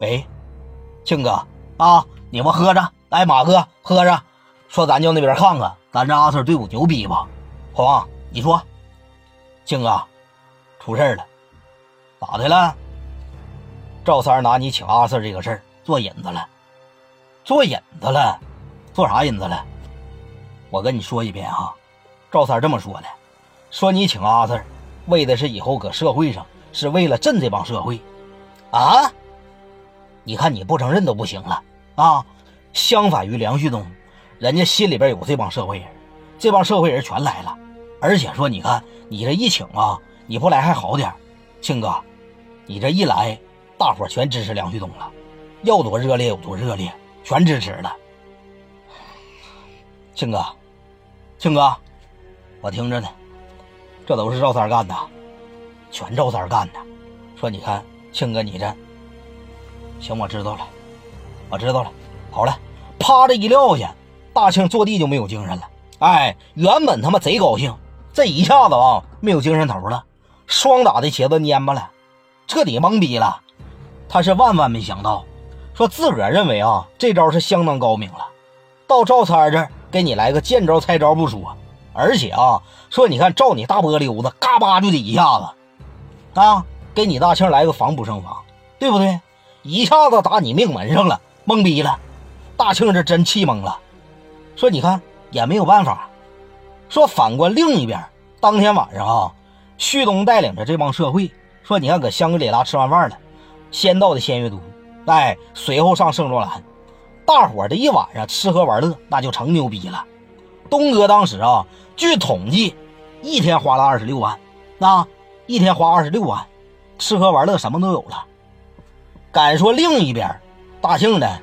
喂，庆哥啊，你们喝着，来马哥喝着，说咱就那边看看，咱这阿 Sir 队伍牛逼吧？黄，你说，庆哥，出事了，咋的了？赵三拿你请阿 Sir 这个事儿做引子了，做引子了，做啥引子了？我跟你说一遍啊，赵三这么说的，说你请阿 Sir，为的是以后搁社会上，是为了镇这帮社会，啊？你看你不承认都不行了啊！相反于梁旭东，人家心里边有这帮社会人，这帮社会人全来了，而且说你看你这一请啊，你不来还好点庆哥，你这一来，大伙全支持梁旭东了，要多热烈有多热烈，全支持了。庆哥，庆哥，我听着呢，这都是赵三干的，全赵三干的。说你看，庆哥你这。行，我知道了，我知道了。好了，啪的一撂下，大庆坐地就没有精神了。哎，原本他妈贼高兴，这一下子啊，没有精神头了，双打的茄子蔫巴了，彻底懵逼了。他是万万没想到，说自个儿认为啊，这招是相当高明了，到赵三这儿给你来个见招拆招不说，而且啊，说你看照你大波溜子，嘎巴就得一下子，啊，给你大庆来个防不胜防，对不对？一下子打你命门上了，懵逼了，大庆这真气懵了，说你看也没有办法。说反观另一边，当天晚上啊，旭东带领着这帮社会，说你看搁香格里拉吃完饭了，先到的仙月都，哎，随后上圣卓兰，大伙这一晚上吃喝玩乐，那就成牛逼了。东哥当时啊，据统计，一天花了二十六万，那一天花二十六万，吃喝玩乐什么都有了。敢说另一边，大庆的